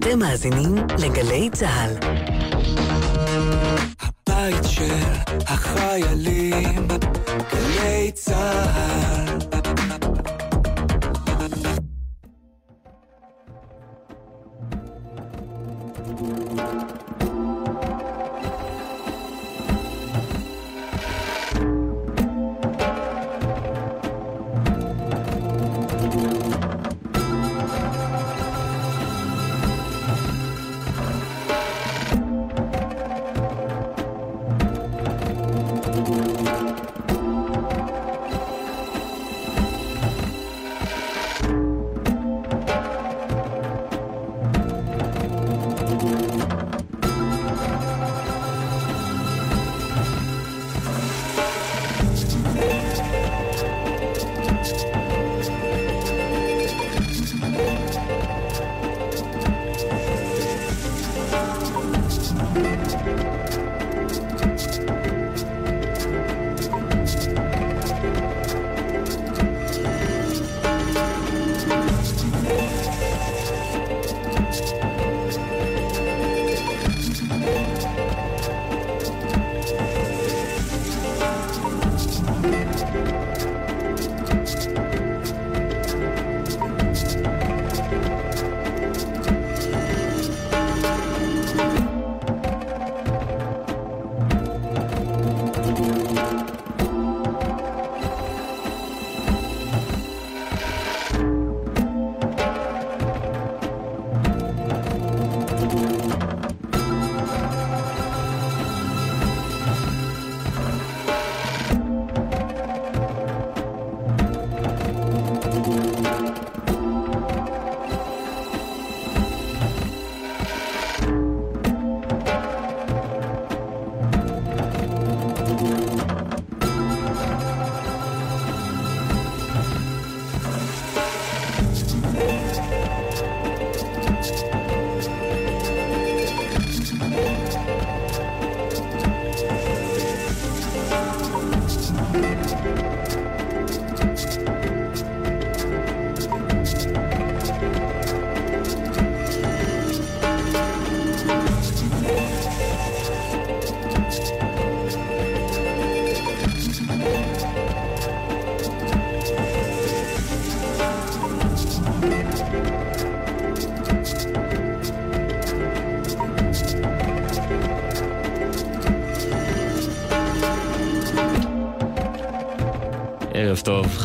אתם מאזינים לגלי צה"ל. הבית של החיילים, גלי צה"ל.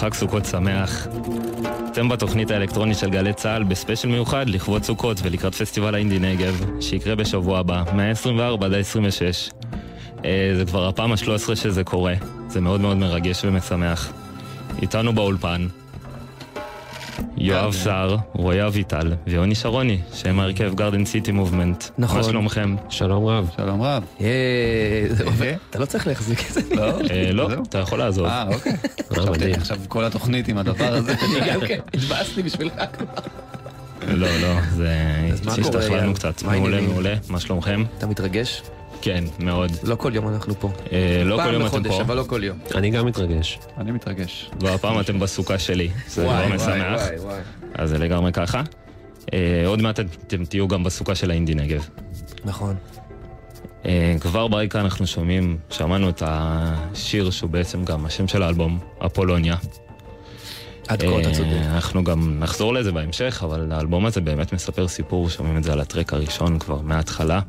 חג סוכות שמח. אתם בתוכנית האלקטרונית של גלי צה"ל בספיישל מיוחד לכבוד סוכות ולקראת פסטיבל האינדי נגב, שיקרה בשבוע הבא, מה-24 עד ה-26. אה, זה כבר הפעם ה-13 שזה קורה, זה מאוד מאוד מרגש ומשמח. איתנו באולפן, יואב סער, רועי אביטל ויוני שרוני, שהם ההרכב Garden City Movement. נכון. מה שלומכם? שלום רב. שלום רב. אה, זה עובד. אתה לא צריך להחזיק את זה. לא? אה, לא? אתה יכול לעזוב. אה, אוקיי. אה, חשבתי מדהים. עכשיו כל התוכנית עם הדבר הזה. אני גם כן, התבאסתי בשבילך. לא, לא, זה... אז מה קורה, השתחררנו? קצת. מה מעולה? מעולה. מה שלומכם? אתה מתרגש? כן, מאוד. לא כל יום אנחנו פה. אה, לא כל פעם יום אתם בחודש, פה, אבל לא כל יום. אני גם מתרגש. אני מתרגש. והפעם אתם בסוכה שלי. זה וואי, משמח. וואי, וואי. אז זה לגמרי ככה. אה, עוד מעט אתם תהיו גם בסוכה של האינדי נגב. נכון. אה, כבר ברקע אנחנו שומעים, שמענו את השיר שהוא בעצם גם השם של האלבום, אפולוניה. עד כה אתה אה, צודק. אנחנו גם נחזור לזה בהמשך, אבל האלבום הזה באמת מספר סיפור, שומעים את זה על הטרק הראשון כבר מההתחלה,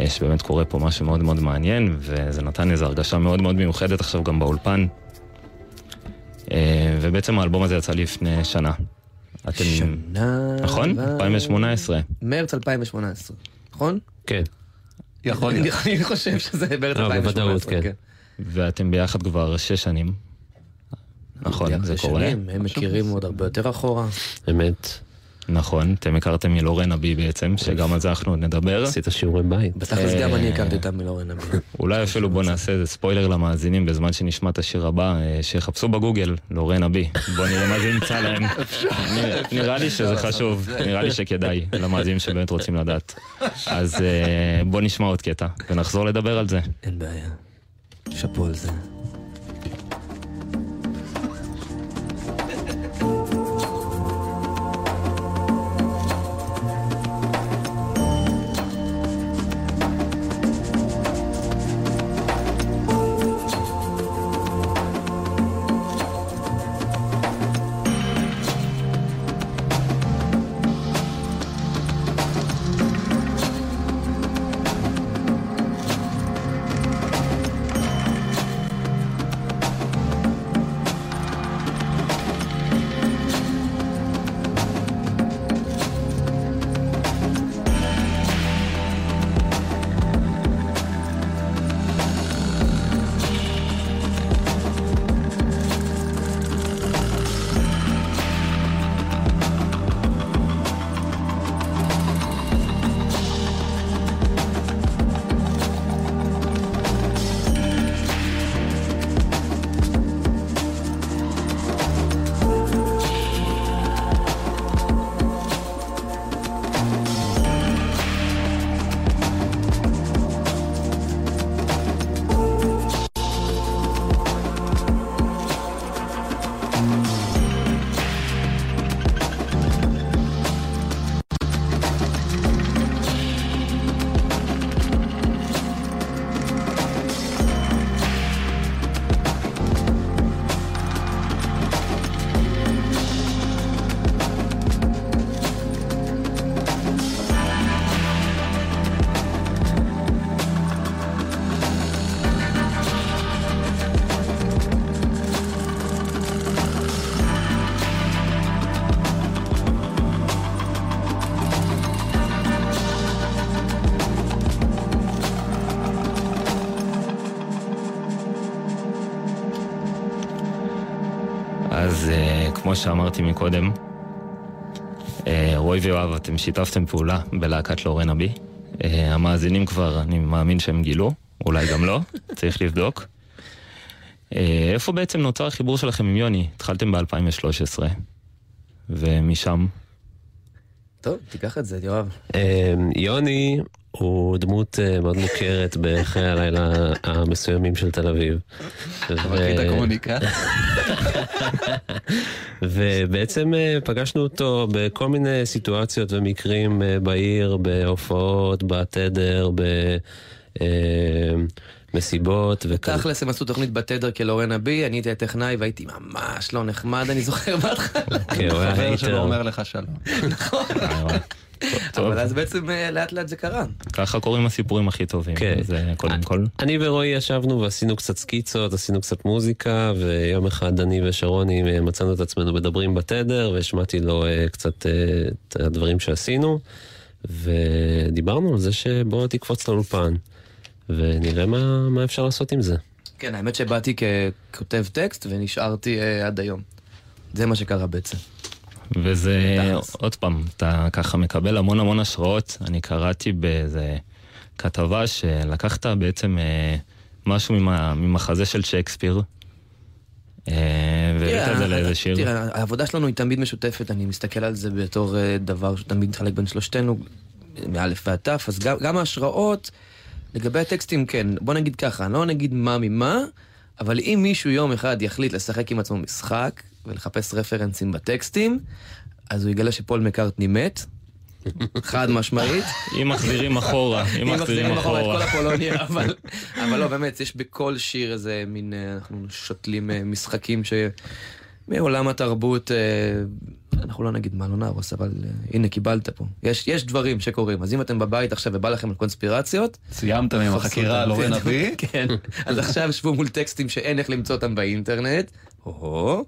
אה, שבאמת קורה פה משהו מאוד מאוד מעניין, וזה נתן איזו הרגשה מאוד מאוד מיוחדת עכשיו גם באולפן. ובעצם האלבום הזה יצא לפני שנה. אתם... שנה... נכון? ו- 2018. מרץ 2018, נכון? כן. יכול להיות. אני חושב שזה מרץ לא, 2018. בוודאות, כן. ואתם ביחד כבר שש שנים. נכון, ביחד זה קורה. הם מכירים עוד הרבה יותר אחורה. אמת. נכון, אתם הכרתם מלורן אבי בעצם, שגם על זה אנחנו עוד נדבר. עשית שיעורי בית. בתכלס גם אני הכרתי אותם מלורן אבי. אולי אפילו בוא נעשה איזה ספוילר למאזינים בזמן שנשמע את השיר הבא, אה, שיחפשו בגוגל, לורן אבי. בוא נראה מה זה ימצא להם. נראה- נראה לי שזה חשוב, נראה לי שכדאי למאזינים שבאמת רוצים לדעת. אז אה, בוא נשמע עוד קטע, ונחזור לדבר על זה. אין בעיה. שאפו על זה. שאמרתי מקודם, אה, רוי ויואב, אתם שיתפתם פעולה בלהקת לורן אבי. אה, המאזינים כבר, אני מאמין שהם גילו, אולי גם לא, צריך לבדוק. אה, איפה בעצם נוצר החיבור שלכם עם יוני? התחלתם ב-2013, ומשם, טוב, תיקח את זה, יואב. יוני הוא דמות אה, מאוד מוכרת בחיי הלילה המסוימים של תל אביב. הקומוניקה? ובעצם אה, פגשנו אותו בכל מיני סיטואציות ומקרים אה, בעיר, בהופעות, בתדר, במסיבות וכאלה. תכלס הם עשו תוכנית בתדר כלורן אבי, אני הייתי הטכנאי והייתי ממש לא נחמד, אני זוכר בהתחלה. כן, הוא היה חבר שלו הייטר. אומר לך שלום. טוב, אבל אז בעצם אה, לאט לאט זה קרה. ככה קורים הסיפורים הכי טובים, כן. זה קודם כל. אני ורועי ישבנו ועשינו קצת סקיצות, עשינו קצת מוזיקה, ויום אחד אני ושרוני אה, מצאנו את עצמנו מדברים בתדר, והשמעתי לו אה, קצת אה, את הדברים שעשינו, ודיברנו על זה שבוא תקפוץ לאולפן, ונראה מה, מה אפשר לעשות עם זה. כן, האמת שבאתי ככותב טקסט ונשארתי אה, עד היום. זה מה שקרה בעצם. וזה. עוד פעם, אתה ככה מקבל המון המון השראות. אני קראתי באיזה כתבה שלקחת בעצם אה, משהו ממחזה של שייקספיר, אה, והבאת את זה לאיזה שיר. תראה, העבודה שלנו היא תמיד משותפת, אני מסתכל על זה בתור אה, דבר שתמיד מתחלק בין שלושתנו, מאלף ועד תף, אז גם, גם ההשראות, לגבי הטקסטים, כן, בוא נגיד ככה, לא נגיד מה ממה, אבל אם מישהו יום אחד יחליט לשחק עם עצמו משחק ולחפש רפרנסים בטקסטים, אז הוא יגלה שפול מקארטני מת, חד משמעית. אם מחזירים אחורה, אם מחזירים את כל אחורה. אפולוניה, אבל, אבל לא, באמת, יש בכל שיר איזה מין, אה, אנחנו שותלים אה, משחקים ש... מעולם התרבות, אה, אנחנו לא נגיד מה לא נהרוס, אבל הנה קיבלת פה. יש, יש דברים שקורים, אז אם אתם בבית עכשיו ובא לכם על קונספירציות, סיימתם עם החקירה על אורן אבי? כן, אז עכשיו שבו מול טקסטים שאין איך למצוא אותם באינטרנט, או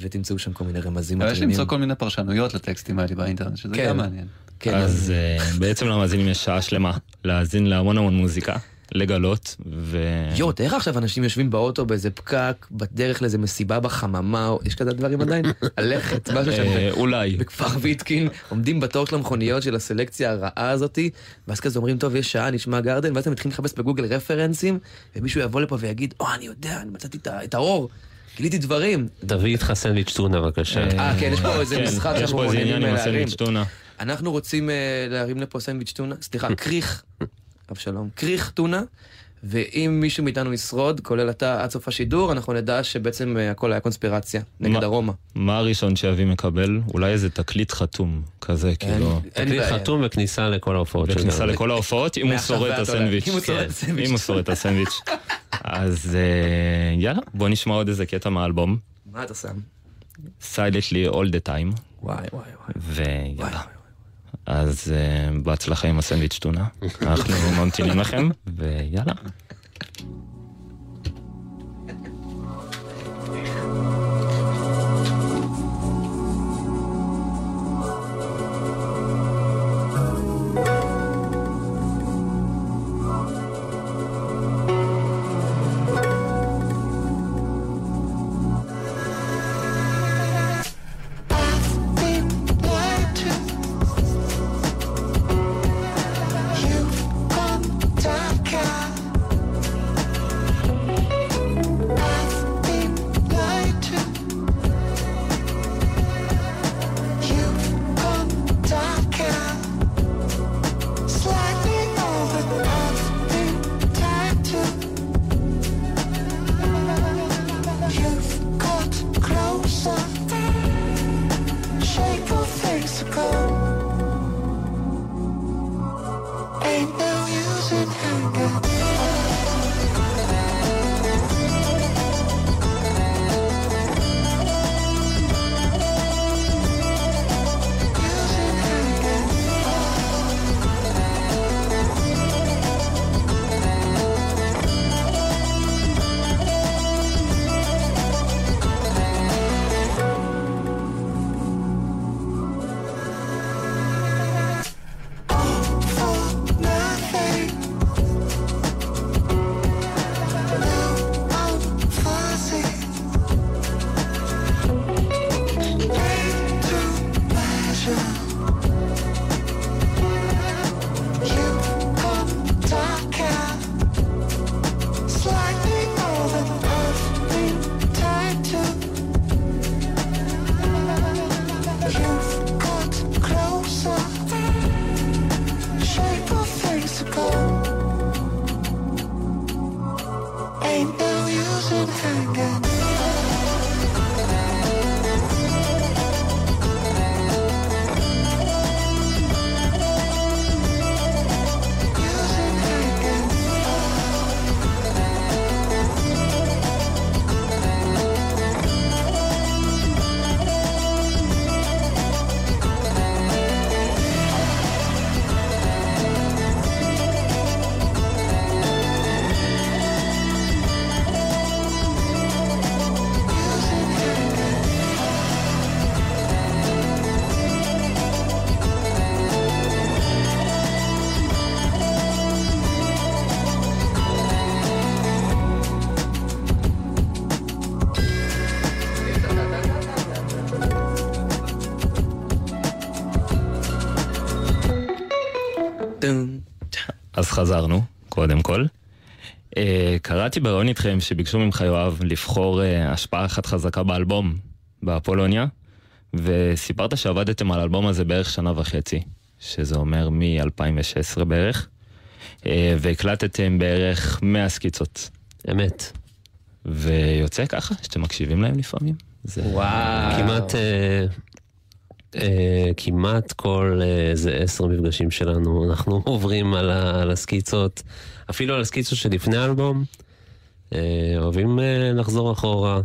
ותמצאו שם כל מיני רמזים אבל יש. למצוא כל מיני פרשנויות לטקסטים האלה באינטרנט, שזה כן. גם מעניין. כן, אז אה, בעצם למאזינים יש שעה שלמה להאזין להמון המון מוזיקה, לגלות, ו... יואו, תאר עכשיו אנשים יושבים באוטו באיזה פקק, בדרך לאיזה מסיבה בחממה, או יש כזה דברים עדיין? הלכת, משהו שם. אה, אולי. בכפר ויטקין, עומדים בתור של המכוניות של הסלקציה הרעה הזאתי, ואז כזה אומרים, טוב, יש שעה, נשמע גרדן, ואז הם מתחילים לחפש בגוגל רפרנסים, ומישהו יבוא לפה ויגיד, או, אני יודע, אני מצאתי את האור, גיליתי דברים. תביא איתך סנדוויץ' טונה בבקשה. אה, כן, יש פה איזה כן, משחק יש שאנחנו פה איזה מעוניינים עניין עם להרים. הסנדוויץ' טונה. אנחנו רוצים אה, להרים לפה סנדוויץ' טונה, סליחה, כריך, אבשלום, כריך טונה, ואם מישהו מאיתנו ישרוד, כולל אתה, עד סוף השידור, אנחנו נדע שבעצם אה, הכל היה קונספירציה נגד מה- הרומא. מה הראשון שאבי מקבל? אולי איזה תקליט חתום כזה, כאילו. תקליט. חתום וכניסה לכל ההופעות גרדן. לכל ההופעות, אם הוא שורד את ועד עולם. הסנדוויץ'. אם הוא שורד כן, את הסנדוויץ'. אם הוא שורד את הסנדוויץ'. אז אה, יאללה, בוא נשמע עוד איזה קטע מהאלבום. מה אתה שם? Silently All the Time, וואי, וואי, וואי. ויאללה. אז אה, בהצלחה עם הסנדוויץ' טונה. אנחנו ממתינים לכם, ויאללה. חזרנו, קודם כל. אה, קראתי בראיון איתכם שביקשו ממך, יואב, לבחור אה, השפעה אחת חזקה באלבום, באפולוניה, וסיפרת שעבדתם על האלבום הזה בערך שנה וחצי, שזה אומר מ-2016 בערך, אה, והקלטתם בערך 100 סקיצות. אמת. ויוצא ככה, שאתם מקשיבים להם לפעמים. זה... וואו. כמעט, אה, כמעט כל אה, איזה עשר מפגשים שלנו, אנחנו עוברים על, ה, על הסקיצות, אפילו על הסקיצות שלפני האלבום, אה, אוהבים אה, לחזור אחורה,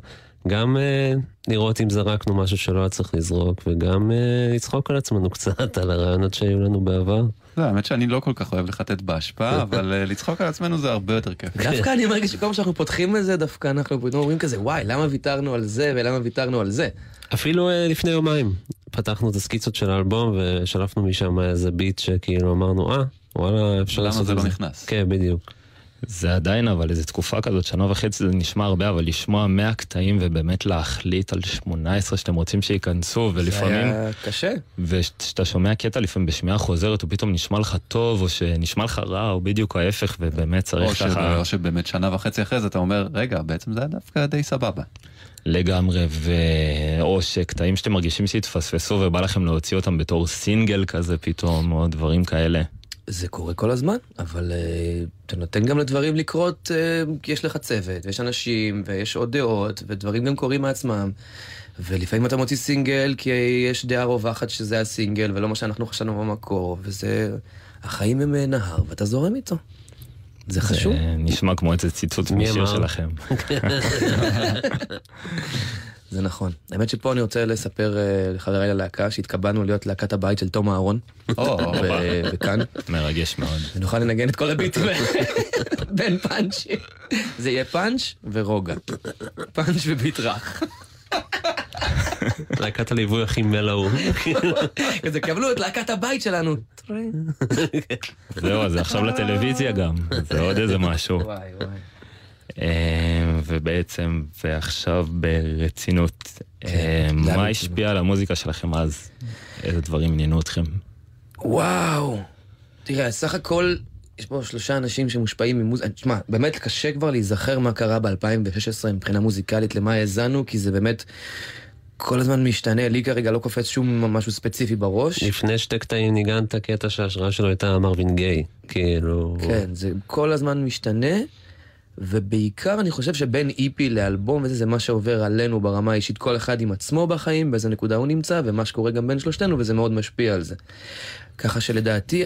גם אה, לראות אם זרקנו משהו שלא היה צריך לזרוק, וגם אה, לצחוק על עצמנו קצת, על הרעיונות שהיו לנו בעבר. זה, האמת שאני לא כל כך אוהב לחטט בהשפעה, אבל לצחוק על עצמנו זה הרבה יותר כיף. דווקא אני מרגיש שכל פעם שאנחנו פותחים את זה, דווקא אנחנו פתאום אומרים כזה, וואי, למה ויתרנו על זה ולמה ויתרנו על זה? אפילו לפני יומיים פתחנו את הסקיצות של האלבום ושלפנו משם איזה ביט שכאילו אמרנו, אה, וואלה, אפשר למה לעשות זה את לא זה. נכנס? כן, בדיוק. זה עדיין אבל איזה תקופה כזאת, שנה וחצי זה נשמע הרבה, אבל לשמוע 100 קטעים ובאמת להחליט על 18 שאתם רוצים שייכנסו, זה ולפעמים, היה קשה. וכשאתה שומע קטע לפעמים בשמיעה חוזרת, הוא פתאום נשמע לך טוב, או שנשמע לך רע, או בדיוק ההפך, ובאמת צריך ככה או שבאמת שנה וחצי אחרי זה אתה אומר, רגע, בעצם זה היה דווקא די סבבה. לגמרי, ו... או שקטעים שאתם מרגישים שהתפספסו ובא לכם להוציא אותם בתור סינגל כזה פתאום, או דברים כאלה. זה קורה כל הזמן, אבל uh, אתה נותן גם לדברים לקרות, uh, כי יש לך צוות, ויש אנשים, ויש עוד דעות, ודברים גם קורים מעצמם. ולפעמים אתה מוציא סינגל כי יש דעה רווחת שזה הסינגל, ולא מה שאנחנו חשבנו במקור, וזה... החיים הם אה, נהר, ואתה זורם איתו. זה חשוב. זה נשמע כמו איזה ציטוט משיר? שלכם. זה נכון. האמת שפה אני רוצה לספר uh, לחבריי ללהקה שהתקבלנו להיות להקת הבית של תום אהרון, או, וכאן, מרגש מאוד. ונוכל לנגן את כל הביטים בין פאנצ'ים. זה יהיה פאנץ' ורוגע. פאנץ' וביט רך. להקת הליווי הכי מלאו. כזה, קבלו את להקת הבית שלנו. זהו, זה עכשיו לטלוויזיה גם, זה עוד איזה משהו. אה, ובעצם, ועכשיו ברצינות, אה, זה מה השפיע על המוזיקה שלכם אז? איזה דברים עניינו אתכם? וואו. תראה, סך הכל, יש פה שלושה אנשים שמושפעים ממוזיקה. תשמע, באמת קשה כבר להיזכר מה קרה ב-2016 מבחינה מוזיקלית, למה האזנו, כי זה באמת כל הזמן משתנה. לי כרגע לא קופץ שום משהו ספציפי בראש. לפני שתי קטעים ניגנת קטע שההשראה שלו הייתה מרווין גיי. כאילו... כן, זה כל הזמן משתנה, ובעיקר אני חושב שבין איפי לאלבום וזה, זה מה שעובר עלינו ברמה האישית, כל אחד עם עצמו בחיים, באיזה נקודה הוא נמצא, ומה שקורה גם בין שלושתנו, וזה מאוד משפיע על זה. ככה שלדעתי,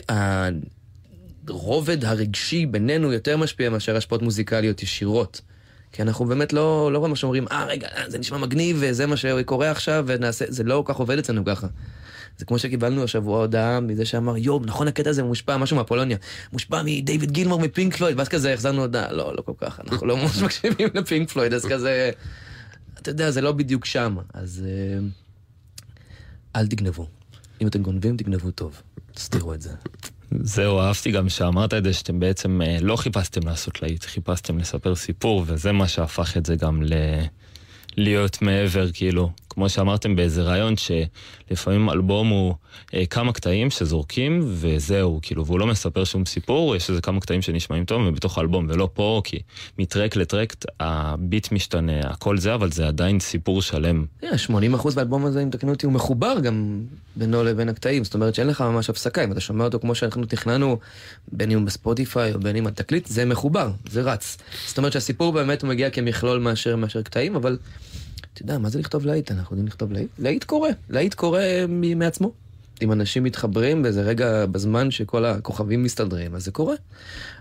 הרובד הרגשי בינינו יותר משפיע מאשר השפעות מוזיקליות ישירות. כי אנחנו באמת לא, לא ממש אומרים, אה רגע, אה, זה נשמע מגניב וזה מה שקורה עכשיו ונעשה, זה לא כל כך עובד אצלנו ככה. זה כמו שקיבלנו השבוע הודעה מזה שאמר, יואו, נכון הקטע הזה מושפע, משהו מהפולוניה, מושפע מדייוויד גילמור מפינק פלויד, ואז כזה החזרנו הודעה, לא, לא כל כך, אנחנו לא ממש מקשיבים לפינק פלויד, אז כזה, אתה יודע, זה לא בדיוק שם, אז אה, אל תגנבו. אם אתם גונבים, תגנבו טוב, תסתירו את זה. זהו, אהבתי גם שאמרת את זה, שאתם בעצם אה, לא חיפשתם לעשות להיט, חיפשתם לספר סיפור, וזה מה שהפך את זה גם ל... להיות מעבר, כאילו, כמו שאמרתם באיזה רעיון, שלפעמים אלבום הוא אה, כמה קטעים שזורקים, וזהו, כאילו, והוא לא מספר שום סיפור, יש איזה כמה קטעים שנשמעים טוב, ובתוך האלבום, ולא פה, כי מטרק לטרק הביט משתנה, הכל זה, אבל זה עדיין סיפור שלם. תראה, 80% באלבום הזה, אם תקנו אותי, הוא מחובר גם בינו לבין הקטעים. זאת אומרת שאין לך ממש הפסקה. אם אתה שומע אותו כמו שאנחנו תכננו, בין אם בספוטיפיי או בין אם התקליט, זה מחובר, זה רץ. זאת אומרת שהסיפור באמת הוא מגיע כמכלול מאשר מאשר קטעים, אבל אתה יודע, מה זה לכתוב להיט? אנחנו יודעים לכתוב להיט? להיט קורה. להיט קורה מעצמו. אם אנשים מתחברים באיזה רגע בזמן שכל הכוכבים מסתדרים, אז זה קורה.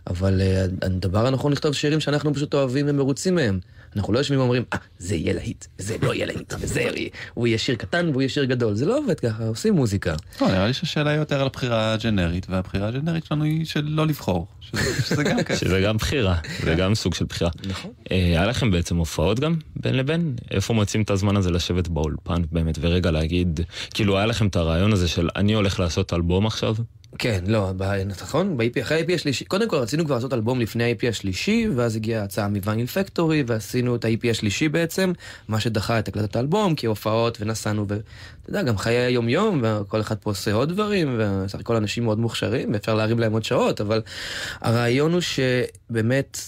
אבל uh, הדבר הנכון לכתוב שירים שאנחנו פשוט אוהבים ומרוצים מהם. אנחנו לא יושבים ואומרים, אה, זה יהיה להיט, וזה לא יהיה להיט, וזה יהיה- הוא יהיה שיר קטן והוא יהיה שיר גדול. זה לא עובד ככה, עושים מוזיקה. לא, נראה לי שהשאלה היא יותר על הבחירה הג'נרית, והבחירה הג'נרית שלנו היא של לא לבחור, שזה- שזה גם כיף. שזה גם בחירה, זה גם סוג של בחירה. נכון. אה, היה לכם בעצם הופעות גם, בין לבין? איפה מוצאים את הזמן הזה לשבת באולפן באמת, ורגע להגיד, כאילו היה לכם את הרעיון הזה של אני הולך לעשות אלבום עכשיו, כן, לא, נכון, ב-EP, אחרי ה-EP השלישי, קודם כל רצינו כבר לעשות אלבום לפני ה-EP השלישי, ואז הגיעה הצעה מוויניל פקטורי, ועשינו את ה-EP השלישי בעצם, מה שדחה את הקלטת האלבום, כי הופעות ונסענו, ואתה יודע, גם חיי היום-יום, וכל אחד פה עושה עוד דברים, וסך הכל אנשים מאוד מוכשרים, ואפשר להרים להם עוד שעות, אבל הרעיון הוא שבאמת,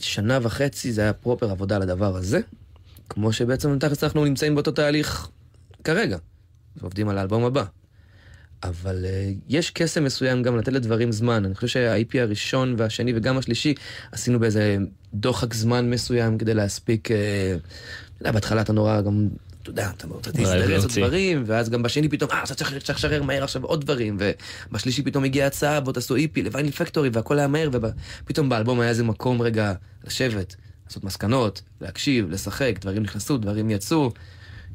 שנה וחצי זה היה פרופר עבודה על הדבר הזה, כמו שבעצם תכלס אנחנו נמצאים באותו תהליך כרגע, ועובדים על האלבום הבא. אבל uh, יש קסם מסוים גם לתת לדברים זמן. אני חושב שה-IP הראשון והשני וגם השלישי עשינו באיזה דוחק זמן מסוים כדי להספיק, uh, אתה יודע, בהתחלה אתה נורא גם, אתה יודע, אתה רוצה להזדרז עוד. דברים, ואז גם בשני פתאום, אה, אתה צריך לשחרר מהר עכשיו עוד דברים, ובשלישי פתאום הגיעה הצעה, בוא תעשו EP ל Vinyl Factory, והכל היה מהר, ופתאום באלבום היה איזה מקום רגע לשבת, לעשות מסקנות, להקשיב, לשחק, דברים נכנסו, דברים יצאו.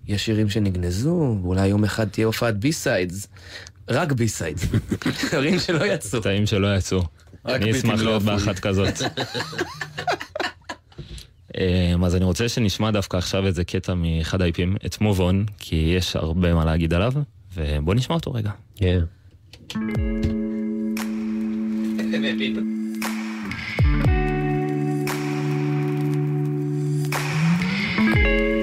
יש שירים שנגנזו, ואולי יום אחד תהיה הופעת B-sides. רק B-sides. דברים שלא יצאו. קטעים שלא יצאו. אני אשמח לא להיות. באחת כזאת. אמ, אז אני רוצה שנשמע דווקא עכשיו איזה קטע מאחד ה EPים, את Move On, כי יש הרבה מה להגיד עליו, ובוא נשמע אותו רגע. כן. Late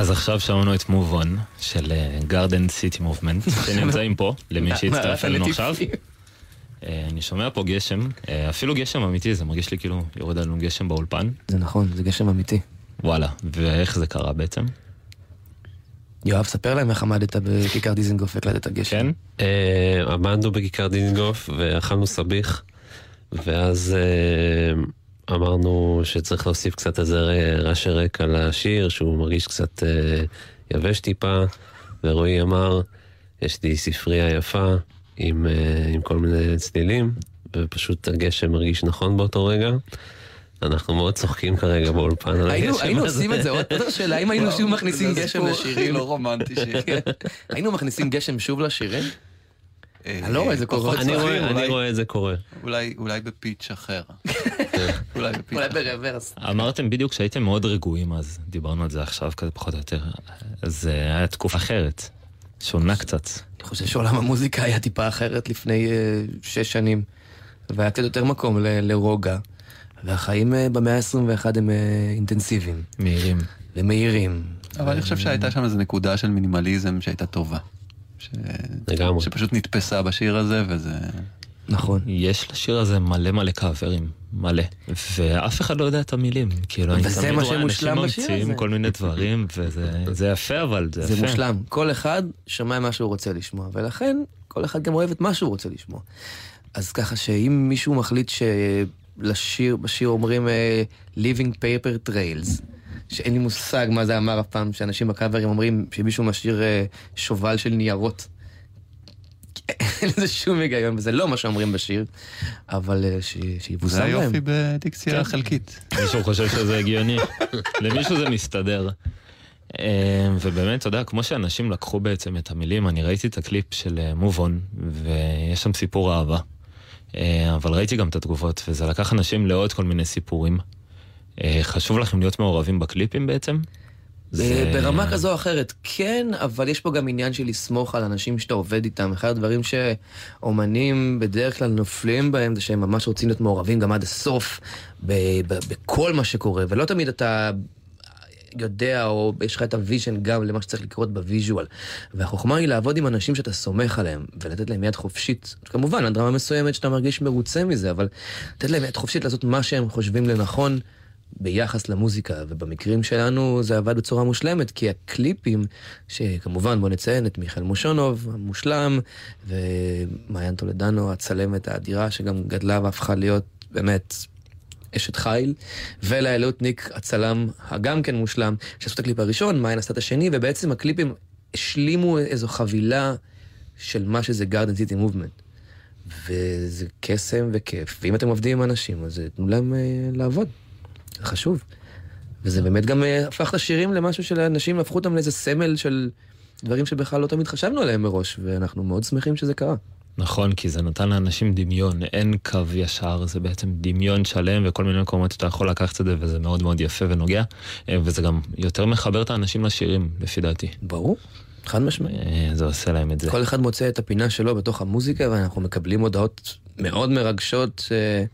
אז עכשיו שמענו את Move On של Garden City Movement, שנמצאים פה, למי שהצטרף אלינו עכשיו. אה, אני שומע פה גשם, אה, אפילו גשם אמיתי, זה מרגיש לי כאילו יורד עלינו גשם באולפן. זה נכון, זה גשם אמיתי. וואלה, ואיך זה קרה בעצם? יואב, ספר להם איך עמדת בכיכר דיזנגוף והקלטת גשם. כן? אה, עמדנו בכיכר דיזנגוף ואכלנו סביח, ואז אמרנו שצריך להוסיף קצת איזה רעשי רקע לשיר, שהוא מרגיש קצת אה, יבש טיפה, ורועי אמר, יש לי ספרייה יפה עם, אה, עם כל מיני צלילים, ופשוט הגשם מרגיש נכון באותו רגע. אנחנו מאוד צוחקים כרגע באולפן על היינו- הגשם היינו הזה. עושים את זה עוד פעם שאלה, האם היינו שוב מכניסים גשם לשירים? לא רומנטי. היינו מכניסים גשם שוב לשירים? אה, אני לא רואה את זה קורה. אני רואה- את זה קורה. אולי אולי בפיץ' אחר. אולי בפיץ' אולי. ברוורס. אמרתם בדיוק שהייתם מאוד רגועים אז, דיברנו על זה עכשיו כזה פחות או יותר. אז אה, היה תקופה אחרת, שונה קצת. אני חושב שעולם המוזיקה היה טיפה אחרת לפני אה, שש שנים, והיה קצת יותר מקום ל- לרוגע, והחיים אה, במאה ה-21 הם אינטנסיביים מהירים. ומהירים. אבל אני חושב שהייתה שם איזו נקודה של מינימליזם שהייתה טובה. ש- לגמרי. שפשוט נתפסה בשיר הזה, וזה... נכון. יש לשיר הזה מלא מלא קאברים, מלא. ואף אחד לא יודע את המילים. כאילו, אני וזה תמיד רואה אנשים ממציאים. כל מיני דברים, וזה זה יפה אבל, זה יפה. זה מושלם. כל אחד שומע מה שהוא רוצה לשמוע, ולכן כל אחד גם אוהב את מה שהוא רוצה לשמוע. אז ככה שאם מישהו מחליט שלשיר, בשיר אומרים אה, Living Paper Trails, שאין לי מושג מה זה אמר אף פעם, שאנשים בקאברים אומרים שמישהו משאיר אה, שובל של ניירות. אין לזה שום היגיון, וזה לא מה שאומרים בשיר, אבל אה, ש- שיבושם זה להם. היופי בדיקציה כן. חלקית. מישהו חושב שזה הגיוני, למישהו זה מסתדר. אה, ובאמת, אתה יודע, כמו שאנשים לקחו בעצם את המילים, אני ראיתי את הקליפ של אה, Move On, ויש שם סיפור אהבה. אה, אבל ראיתי גם את התגובות, וזה לקח אנשים לעוד כל מיני סיפורים. אה, חשוב לכם להיות מעורבים בקליפים בעצם? זה... ברמה כזו או אחרת, כן, אבל יש פה גם עניין של לסמוך על אנשים שאתה עובד איתם. אחד הדברים שאומנים בדרך כלל נופלים בהם זה שהם ממש רוצים להיות מעורבים גם עד הסוף בכל מה שקורה, ולא תמיד אתה יודע או יש לך את ה vision גם למה שצריך לקרות ב visual. והחוכמה היא לעבוד עם אנשים שאתה סומך עליהם ולתת להם יד חופשית. כמובן, עד רמה מסוימת שאתה מרגיש מרוצה מזה, אבל לתת להם יד חופשית לעשות מה שהם חושבים לנכון. ביחס למוזיקה, ובמקרים שלנו זה עבד בצורה מושלמת, כי הקליפים, שכמובן בוא נציין את מיכאל מושונוב המושלם, ומעיין טולדנו הצלמת האדירה, שגם גדלה והפכה להיות באמת אשת חיל, ולאלוטניק הצלם הגם כן מושלם, שעשו את הקליפ הראשון, מעיין עשתה את השני, ובעצם הקליפים השלימו איזו חבילה של מה שזה גארדן סיטי מובמנט. וזה קסם וכיף, ואם אתם עובדים עם אנשים, אז תנו להם אה, לעבוד. זה חשוב. וזה באמת גם אה, הפך את השירים למשהו שלאנשים הפכו אותם לאיזה סמל של דברים שבכלל לא תמיד חשבנו עליהם מראש, ואנחנו מאוד שמחים שזה קרה. נכון, כי זה נתן לאנשים דמיון, אין קו ישר, זה בעצם דמיון שלם, וכל מיני מקומות אתה יכול לקחת את זה, וזה מאוד מאוד יפה ונוגע, אה, וזה גם יותר מחבר את האנשים לשירים, לפי דעתי. ברור, חד משמעית. אה, זה עושה להם את זה. כל אחד מוצא את הפינה שלו בתוך המוזיקה, ואנחנו מקבלים הודעות מאוד מרגשות אה,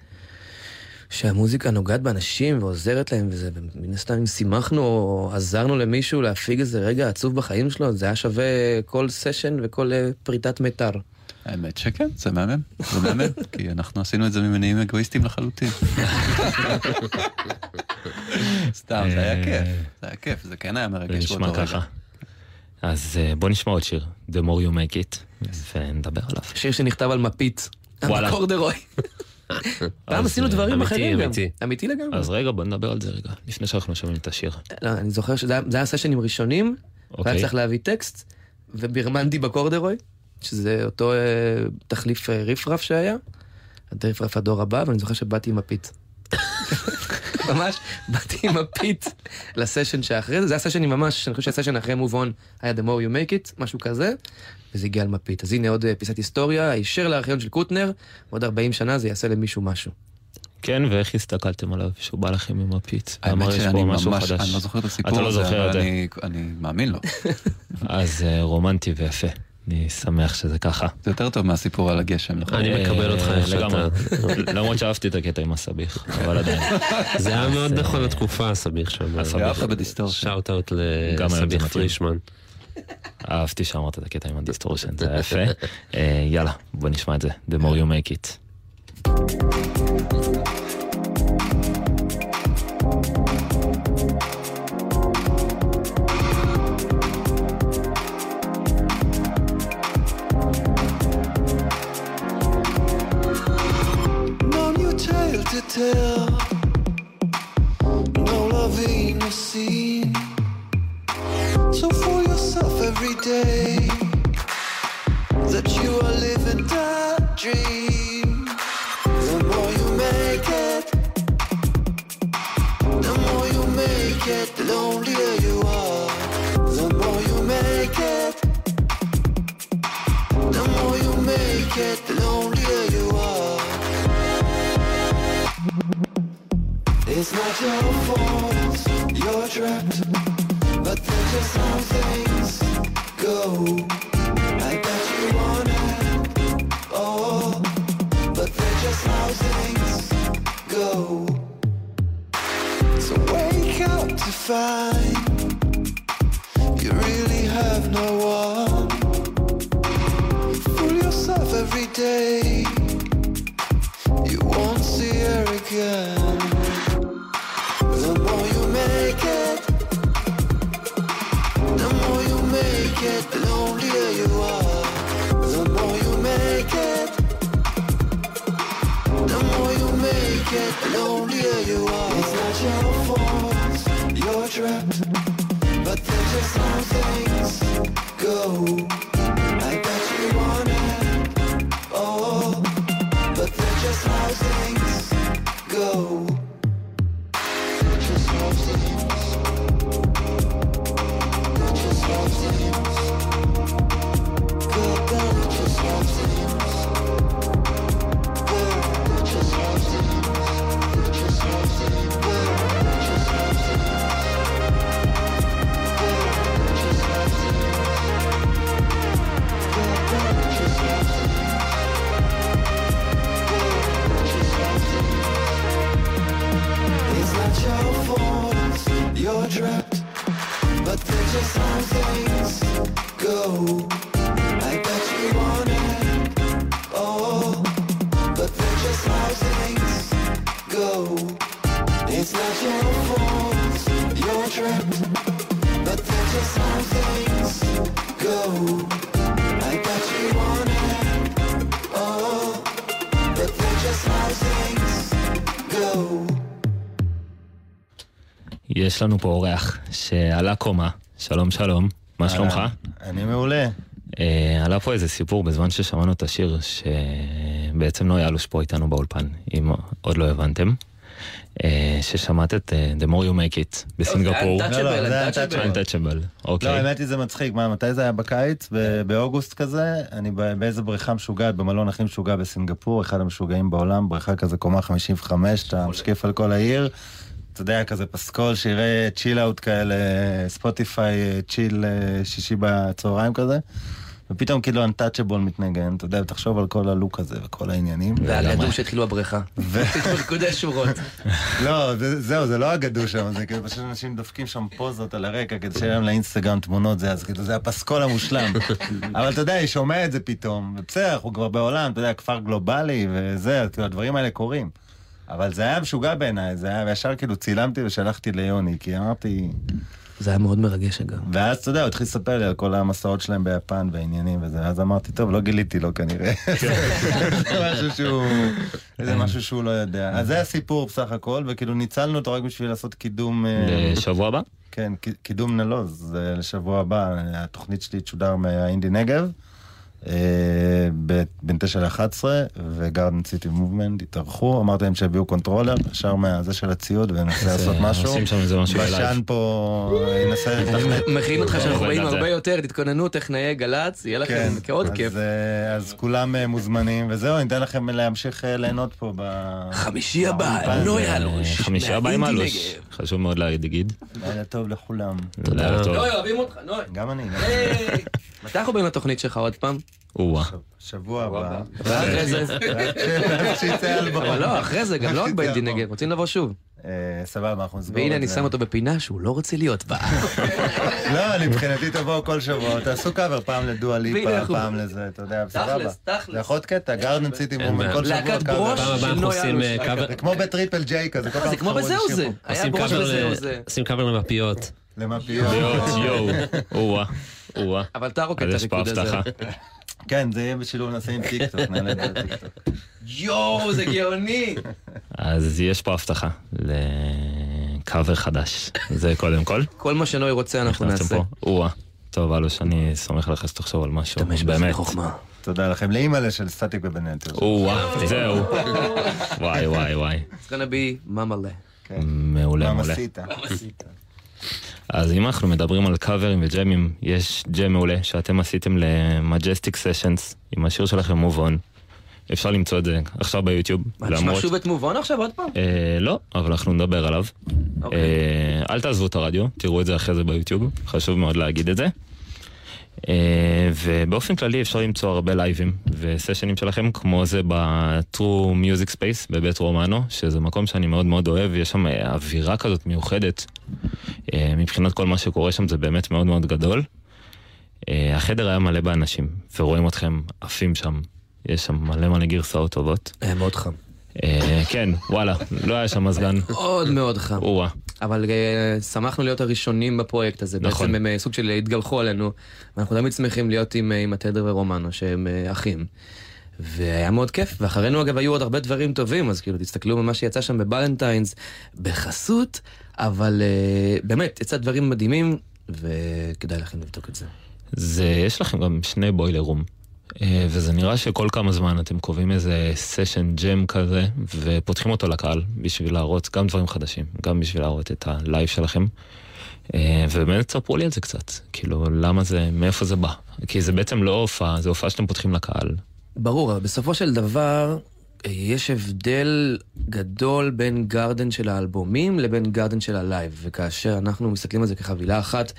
שהמוזיקה נוגעת באנשים ועוזרת להם, וזה מן הסתם אם שימחנו או עזרנו למישהו להפיג איזה רגע עצוב בחיים שלו, זה היה שווה כל סשן וכל אה, פריטת מיתר. האמת שכן, זה מהמם. זה מהמם, כי אנחנו עשינו את זה ממניעים אגואיסטיים לחלוטין. סתם, זה היה כיף. זה היה כיף, זה כן היה מרגש באותו רגע. אז אה, בוא נשמע עוד שיר, The more you make it, ונדבר עליו. שיר שנכתב על מפית. וואלה. בקורדרוי. פעם עשינו אה, דברים אמיתי, אחרים גם. אמיתי. אמיתי לגמרי. אז רגע, בוא נדבר על זה רגע, לפני שאנחנו שומעים את השיר. לא, אני זוכר שזה היה- סשנים ראשונים, והיה אוקיי. צריך להביא טקסט, ובירמנדי בקורדרוי, שזה אותו אה, תחליף אה, רפרף שהיה, רפרף הדור הבא, ואני זוכר שבאתי עם מפית. ממש, באתי עם מפית לסשן שאחרי זה, זה היה סשנים ממש, אני חושב שהסשן אחרי move on היה the more you make it, משהו כזה, וזה הגיע על מפית. אז הנה עוד אה, פיסת היסטוריה, הישר לארכיון של קוטנר, בעוד 40 שנה זה יעשה למישהו משהו. כן, ואיך הסתכלתם עליו שהוא בא לכם עם מפית? האמת אמר יש שאני ממש, חדש. אני לא זוכר את אתה הסיפור לא הזה, זוכר אבל. אני- אני מאמין לו. אז אה, רומנטי ויפה. אני שמח שזה ככה. זה יותר טוב מהסיפור על הגשם, נכון? אני מקבל אותך אה, איך. שאתה... למרות שאהבתי את הקטע עם הסביך, אבל עדיין. זה היה מאוד נכון אה, לתקופה, הסביך שם. הסביך. shout out לסביך. פרישמן. אהבתי שאמרת את הקטע עם ה distortion, זה היה יפה. אה, יאללה, בוא נשמע את זה. The more you make it. No new tale to tell. No loving or scene. So fool yourself every day that you are living that dream. The more you make it, the more you make it, the lonelier you are. The more you make it, the more you make it, the lonelier you are. It's not your fault, you're trapped, but that's just how יש לנו פה אורח שעלה קומה, שלום שלום, מה שלומך? אני מעולה. אה, עלה פה איזה סיפור בזמן ששמענו את השיר, שבעצם נוי אלוש פה איתנו באולפן, אם עוד לא הבנתם. אה, ששמעת את אה, The more you make it בסינגפור. לא, לא, לא, זה היה Untouchable. Untouchable, לא, אוקיי. האמת היא זה מצחיק, מה, מתי זה היה בקיץ? באוגוסט כזה? אני ב- באיזה בריכה משוגעת, במלון הכי משוגע בסינגפור, אחד המשוגעים בעולם, בריכה כזה קומה 55, אתה משקיף על כל העיר. אתה יודע, כזה פסקול, שירי chill out כאלה, Spotify chill אה, שישי בצהריים כזה. ופתאום כאילו Untouchable מתנגן, אתה יודע, תחשוב על כל הלוק הזה וכל העניינים. והגדום שהתחילו בבריכה. ריקודי שורות. לא, זה- זהו, זה לא הגדול שם, זה כאילו פשוט אנשים דופקים שם פוזות על הרקע כדי שיהיה להם לאינסטגרם תמונות, זה, אז כאילו זה הפסקול המושלם. אבל אתה יודע, אני שומע את זה פתאום, ובסדר, אנחנו כבר בעולם, אתה יודע, כפר גלובלי וזה, כאילו הדברים האלה קורים. אבל זה היה משוגע בעיניי, זה היה, וישר כאילו צילמתי ושלחתי ליוני, כי אמרתי... זה היה מאוד מרגש אגב. ואז אתה יודע, הוא התחיל לספר לי על כל המסעות שלהם ביפן והעניינים וזה, אז אמרתי, טוב, לא גיליתי לו כנראה. זה משהו שהוא, זה משהו שהוא לא יודע. אז זה הסיפור בסך הכל, וכאילו ניצלנו אותו רק בשביל לעשות קידום, אה, לשבוע הבא? כן, קידום נלוז, זה לשבוע הבא, התוכנית שלי תשודר מהאינדי נגב, בין 9 ל-11, ו Garden City Movement התארחו, אמרתי להם שיביאו controller, ישר מהזה של הציוד, וננסה לעשות משהו. עושים שם איזה משהו בשן בלייב. פה ינסה לתכנת. מכין אותך שאנחנו באים. הרבה יותר, תתכוננו, טכנאי גל"צ, יהיה לכם כן, כעוד אז, כיף. אה, אז כולם אה, מוזמנים, וזהו, אני אתן לכם להמשיך אה, ליהנות פה ב... חמישי הבא, באולפן. נוי אה, אלוש. חמישי הבא עם אלוש. חשוב מאוד להגיד. לילה טוב לכולם. לילה טוב. נוי, אוהבים אותך, נוי. גם אני. מתי אנחנו באים לתוכנית שלך עוד פעם? או-אה. שבוע הבא. ואחרי זה... רק שיצא אלבום. לא, אחרי זה, גם לא רק באינדי נגב, רוצים לבוא שוב. אה, סבבה, אנחנו נסגור את זה. והנה אני שם אותו בפינה שהוא לא רוצה להיות בה. לא, אני מבחינתי תבואו כל שבוע, תעשו קאבר פעם לדואה ליפה, פעם לזה, אתה יודע, סבבה. תכלס, תכלס. זה יכול להיות קטע, גארדן סיטי מומנט, בעיה. כל שבוע להקת קאבר. ברוש פעם הבאה של אנחנו נוי עושים אלוש. קאבר- זה כמו בטריפל ג'יי כזה, כל אה, פעם זה כמו בזהו זה. היה עושים ברוש קאבר וזהו ל- זה. עושים קאבר למפיות. למפיות. יואו, או-אה. או-אה. אבל אתה רוקד אז את הריקוד הזה. כן, זה יהיה בשילוב נעשה עם טיקטוק, נעלה את זה לטיקטוק. יואו, זה גאוני. אז יש פה הבטחה לקאבר חדש. זה קודם כל. כל מה שנוי רוצה אנחנו נעשה. או-אה. טוב, אלוש, אני סומך עליך שתחשוב על משהו. תשתמש בזה באמת. תודה לכם, לאימא'לה של סטטיק ובן אלטר. או-אה, זהו. וואי, וואי, וואי. It's gonna be ממלה. כן. מעולה, מעולה. עשית? אז אם אנחנו מדברים על קאברים וג'מים, יש ג'ם מעולה שאתם עשיתם ל Majestic Sessions עם השיר שלכם Move On. אפשר למצוא את זה עכשיו ביוטיוב. מה, נשמע שוב את Move On עכשיו עוד פעם? אה, לא, אבל אנחנו נדבר עליו. אוקיי. אה, אל תעזבו את הרדיו, תראו את זה אחרי זה ביוטיוב, חשוב מאוד להגיד את זה. אה, ובאופן כללי אפשר למצוא הרבה לייבים וסשנים שלכם, כמו זה ב-True Music Space בבית רומנו, שזה מקום שאני מאוד מאוד אוהב, יש שם אה, אווירה כזאת מיוחדת. אה, מבחינת כל מה שקורה שם זה באמת מאוד מאוד גדול. החדר היה מלא באנשים, ורואים אתכם עפים שם, יש שם מלא מלא גרסאות טובות. היה מאוד חם. כן, וואלה, לא היה שם מזגן. מאוד מאוד חם. או-אה. אבל אה, שמחנו להיות הראשונים בפרויקט הזה. נכון. בעצם הם אה, סוג של התגלחו עלינו. ואנחנו תמיד שמחים להיות עם, אה, עם התדר ורומנו, שהם אה, אחים. והיה מאוד כיף, ואחרינו אגב היו עוד הרבה דברים טובים, אז כאילו תסתכלו במה שיצא שם ב Ballantine's, בחסות, אבל אה, באמת, יצא דברים מדהימים, וכדאי לכם לבדוק את זה. זה, יש לכם גם שני Boiler Room. אה, וזה נראה שכל כמה זמן אתם קובעים איזה סשן ג'ם כזה, ופותחים אותו לקהל בשביל להראות גם דברים חדשים, גם בשביל להראות את הלייב שלכם. אה, ובאמת תספרו לי על זה קצת, כאילו למה זה, מאיפה זה בא. כי זה בעצם לא הופעה, זה הופעה שאתם פותחים לקהל. ברור, אבל בסופו של דבר, אה, יש הבדל גדול בין Garden של האלבומים לבין Garden של הלייב, וכאשר אנחנו מסתכלים על זה כחבילה אחת,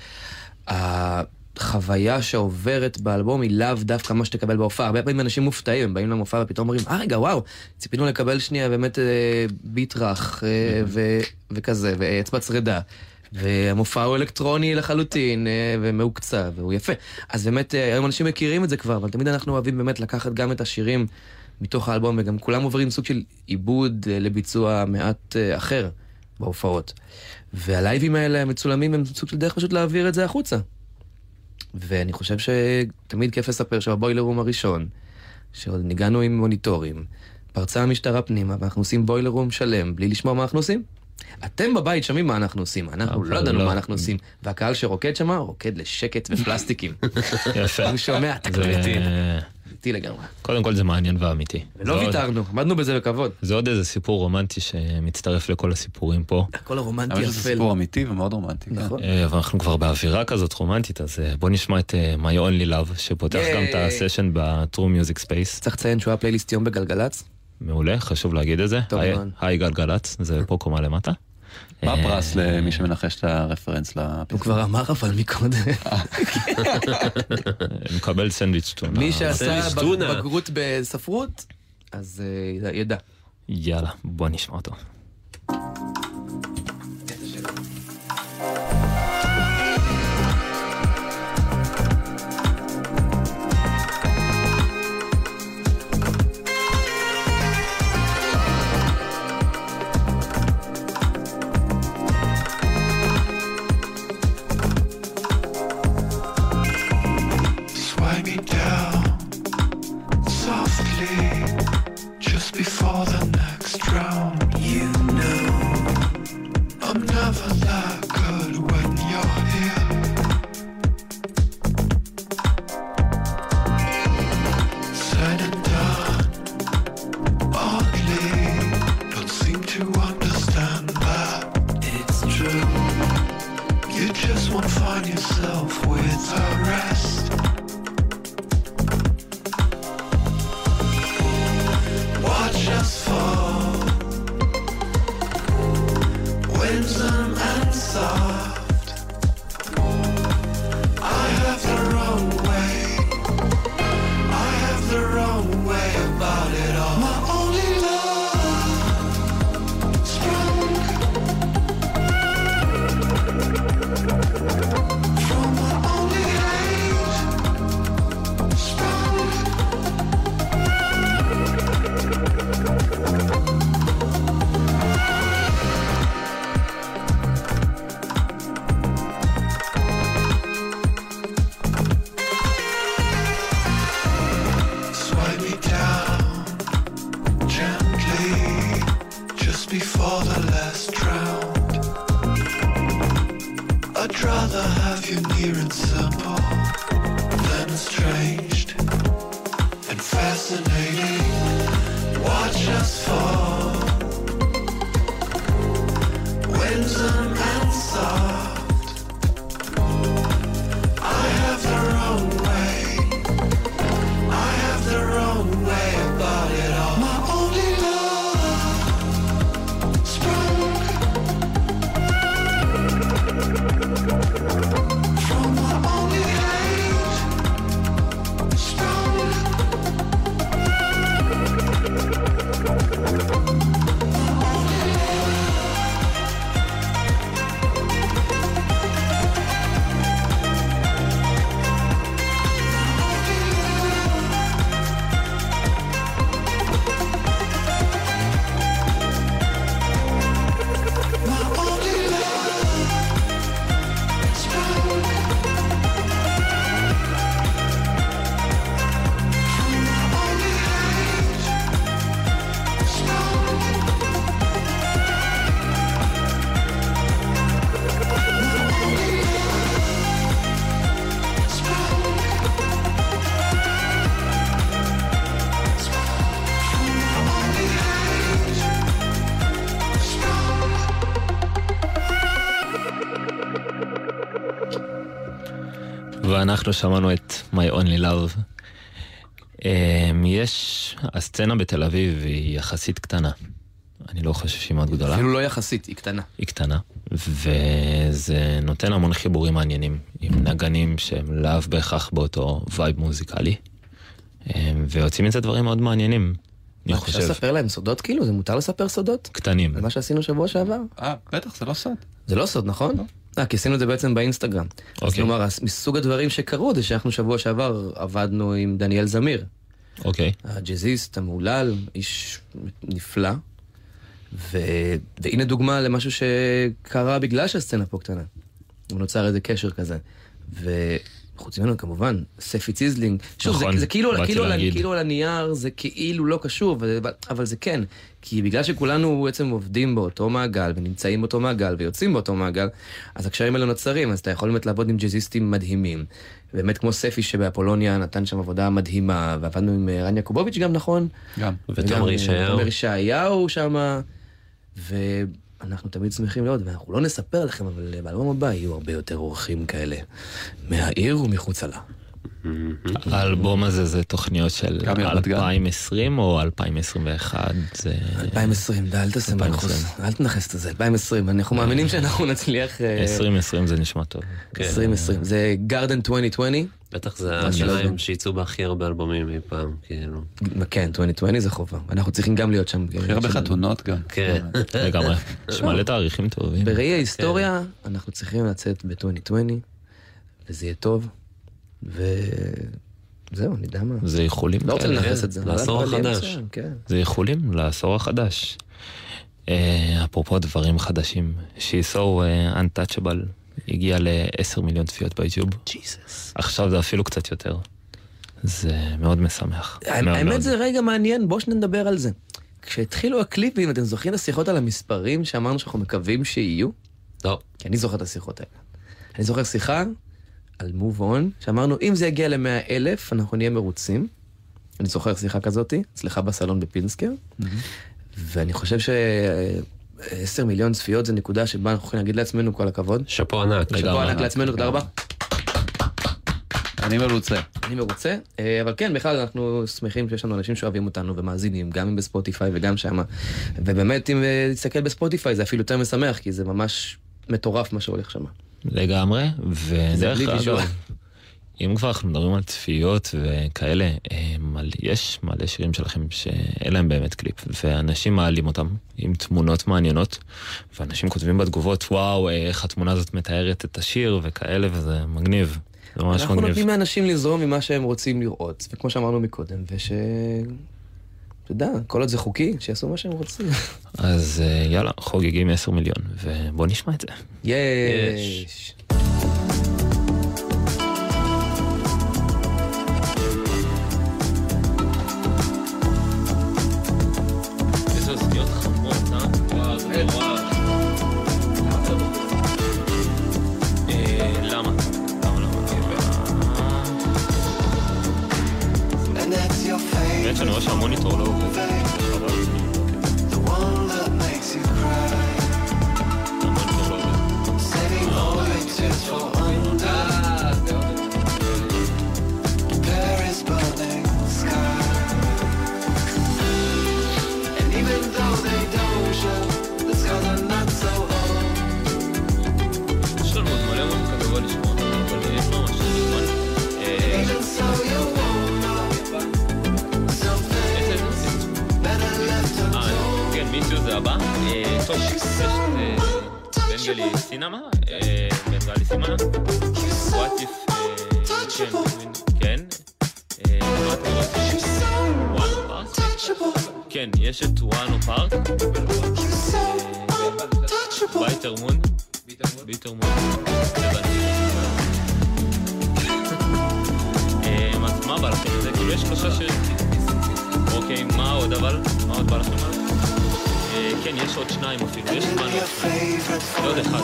החוויה שעוברת באלבום היא לאו דווקא מה שתקבל בהופעה. הרבה פעמים אנשים מופתעים, הם באים למופע ופתאום אומרים, אה רגע, וואו, ציפינו לקבל שנייה באמת אה, ביט רך אה, ו- וכזה, ואצבע צרידה. והמופע הוא אלקטרוני לחלוטין, אה, ומהוקצע, והוא יפה. אז באמת, אה, היום אנשים מכירים את זה כבר, אבל תמיד אנחנו אוהבים באמת לקחת גם את השירים מתוך האלבום, וגם כולם עוברים סוג של עיבוד אה, לביצוע מעט אה, אחר בהופעות. והלייבים האלה המצולמים הם סוג של דרך פשוט להעביר את זה החוצה. ואני חושב שתמיד כיף לספר שבבוילר רום הראשון, שעוד ניגענו עם מוניטורים, פרצה המשטרה פנימה, ואנחנו עושים בוילר רום שלם, בלי לשמוע מה אנחנו עושים. אתם בבית שומעים מה אנחנו עושים, אנחנו לא ידענו לא. מה אנחנו עושים, והקהל שרוקד שם, רוקד לשקט ופלסטיקים. יפה. הוא שומע זה, תקליטים, איתי לגמרי. קודם כל זה מעניין ואמיתי. עוד- ויתרנו, עמדנו בזה בכבוד. זה עוד איזה סיפור רומנטי שמצטרף לכל הסיפורים פה. הכל הרומנטי אבל זה אפל. סיפור אמיתי ומאוד רומנטי. כן. נכון. אה, ואנחנו כבר באווירה כזאת רומנטית, אז אה, בוא נשמע את אה, My Only Love, שפותח גם את. הסשן ב-True Music Space. צריך לציין שהוא היה פלייליסט יום בגלגלצ. מעולה, חשוב להגיד את זה. טוב היי- מאוד. היי גלגלצ, זה פה קומה למטה. מה אה, הפרס למי שמנחש את הרפרנס הוא לפסוק? כבר אמר אבל מקודם. מקבל סנדוויץ' טונה. מי שעשה. בגרות בספרות, אז אה, ידע. יאללה, בוא נשמע אותו. ואנחנו שמענו את My Only Love. אמ, יש, הסצנה בתל אביב היא יחסית קטנה. אני לא חושב שהיא מאוד גדולה. אפילו לא יחסית, היא קטנה. היא קטנה, וזה נותן המון חיבורים מעניינים, עם נגנים שהם לאו בהכרח באותו vibe מוזיקלי, אמ, ויוצאים מזה דברים מאוד מעניינים, אני מה, אפשר חושב. לספר להם סודות כאילו? זה מותר לספר סודות? קטנים. על מה שעשינו שבוע שעבר? אה, בטח, זה לא סוד. זה לא סוד, נכון? אה, כי עשינו את זה בעצם באינסטגרם. אז אוקיי. כלומר, מסוג הדברים שקרו זה שאנחנו שבוע שעבר עבדנו עם דניאל זמיר, אוקיי. הג'אזיסט המהולל, איש נפלא. ו... והנה דוגמה למשהו שקרה בגלל שהסצנה פה קטנה. ונוצר איזה קשר כזה. וחוץ ממנו כמובן, ספי ציזלינג. שוב, נכון, זה, זה כאילו, כאילו, על. כאילו על הנייר זה כאילו לא קשור, אבל, אבל זה כן. כי בגלל שכולנו בעצם עובדים באותו מעגל, ונמצאים באותו מעגל, ויוצאים באותו מעגל, אז הקשרים האלה נוצרים, אז אתה יכול באמת לעבוד עם ג'אזיסטים מדהימים. באמת כמו ספי שבאפולוניה נתן שם עבודה מדהימה, ועבדנו עם אה, רן יעקובוביץ' גם, נכון? גם. ותומר ישעיהו. תומר ישעיהו שמה, ואנחנו תמיד שמחים מאוד, ואנחנו לא נספר לכם, אבל באלבום הבא יהיו הרבה יותר אורחים כאלה, מהעיר ומחוצה לה. האלבום הזה זה תוכניות של גם מרמת גן. 2020 או 2021? זה... 2020, די, אל תעשה 2020. מנחוס, אל תנחס את זה, 2020, אנחנו מאמינים שאנחנו נצליח... אה, 2020 זה נשמע טוב. כן. 2020, זה גרדן 2020, בטח זה השניים. שיצאו בהכי הרבה אלבומים אי פעם, כאילו. כן, 2020 זה חובה, אנחנו צריכים גם להיות שם. הכי הרבה חתונות גם. כן. לגמרי. יש מלא תאריכים טובים. בראי ההיסטוריה, אנחנו צריכים לצאת ב-2020, וזה יהיה טוב, וזהו, אני יודע מה. זה איחולים לא רוצה כאלה. לנכס את זה. לעשור החדש. כן. זה איחולים לעשור החדש. אה, אפרופו דברים חדשים, She So אה, Untouchable הגיע ל-10 מיליון צפיות ביוטיוב. עכשיו זה אפילו קצת יותר. זה מאוד משמח. האמת זה רגע מעניין, בואו שנדבר על זה. כשהתחילו הקליפים, אתם זוכרים את השיחות על המספרים שאמרנו שאנחנו מקווים שיהיו? לא. כי אני זוכר את השיחות האלה. אני זוכר שיחה על move on, שאמרנו, אם זה יגיע ל-100 אלף, אנחנו נהיה מרוצים. אני זוכר שיחה כזאתי, אצלך בסלון בפינסקר, ואני חושב ש-10 מיליון צפיות זה נקודה שבה אנחנו יכולים להגיד לעצמנו כל הכבוד. שאפו ענק. שאפו ענק לעצמנו, תודה רבה. אני מרוצה. אני מרוצה, אה, אבל כן, בכלל אנחנו שמחים שיש לנו אנשים שאוהבים אותנו ומאזינים, גם אם בספוטיפיי וגם שמה. ובאמת, אם אה, תסתכל בספוטיפיי זה אפילו יותר משמח, כי זה ממש מטורף מה שהולך שם. לגמרי, ודרך. אגב, אם כבר אנחנו מדברים על צפיות וכאלה, אה, מל- יש מלא שירים שלכם שאין להם באמת קליפ, ואנשים מעלים אותם עם תמונות מעניינות, ואנשים כותבים בתגובות, וואו, אה, איך התמונה הזאת מתארת את השיר וכאלה, וזה מגניב. זה ממש אנחנו מגניב. נותנים לאנשים לזרום ממה שהם רוצים לראות, וכמו שאמרנו מקודם, וש... אתה יודע, כל עוד זה חוקי, שיעשו מה שהם רוצים. אז אה, יאללה, חוגגים 10 מיליון, ובוא נשמע את זה. יש. איזה הבא. אה, טוב, אה, בנגלי סינמה, אה, בנגלי so if... אה, כן, כן. כן, יש את וואנו פארק. בייטר מון. ביטר מון. אז מה בא לכם? זה כאילו יש שלושה שירים. אוקיי, מה עוד אבל? מה עוד בא לכם? כן, יש עוד שניים אפילו, יש זמן עוד שניים. אחד.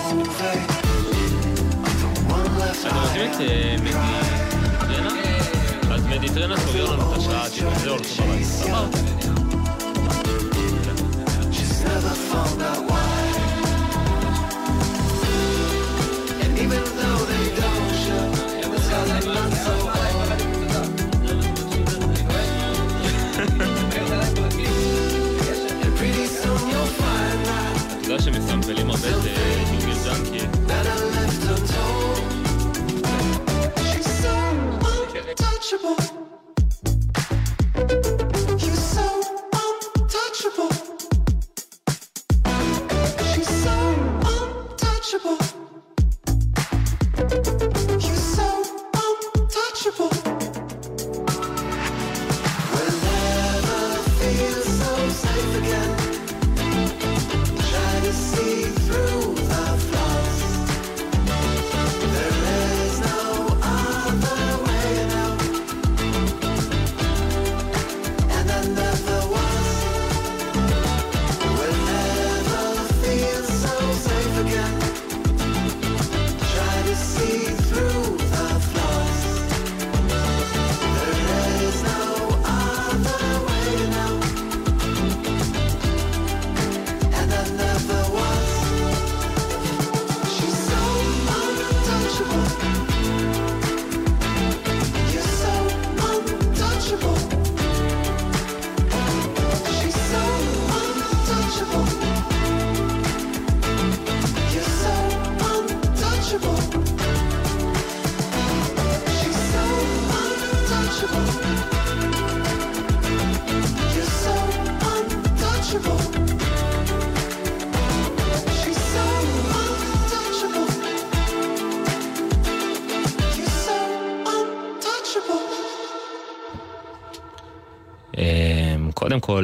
אתם רוצים את אה, מדיטרנה? אז מדיטרנה סוגר לנו את השעה, זהו, הולכים הביתה. סבבה. שמסמפלים הרבה את אה, ג'ונגל ג'אנקי. better left untold. She's so untouchable.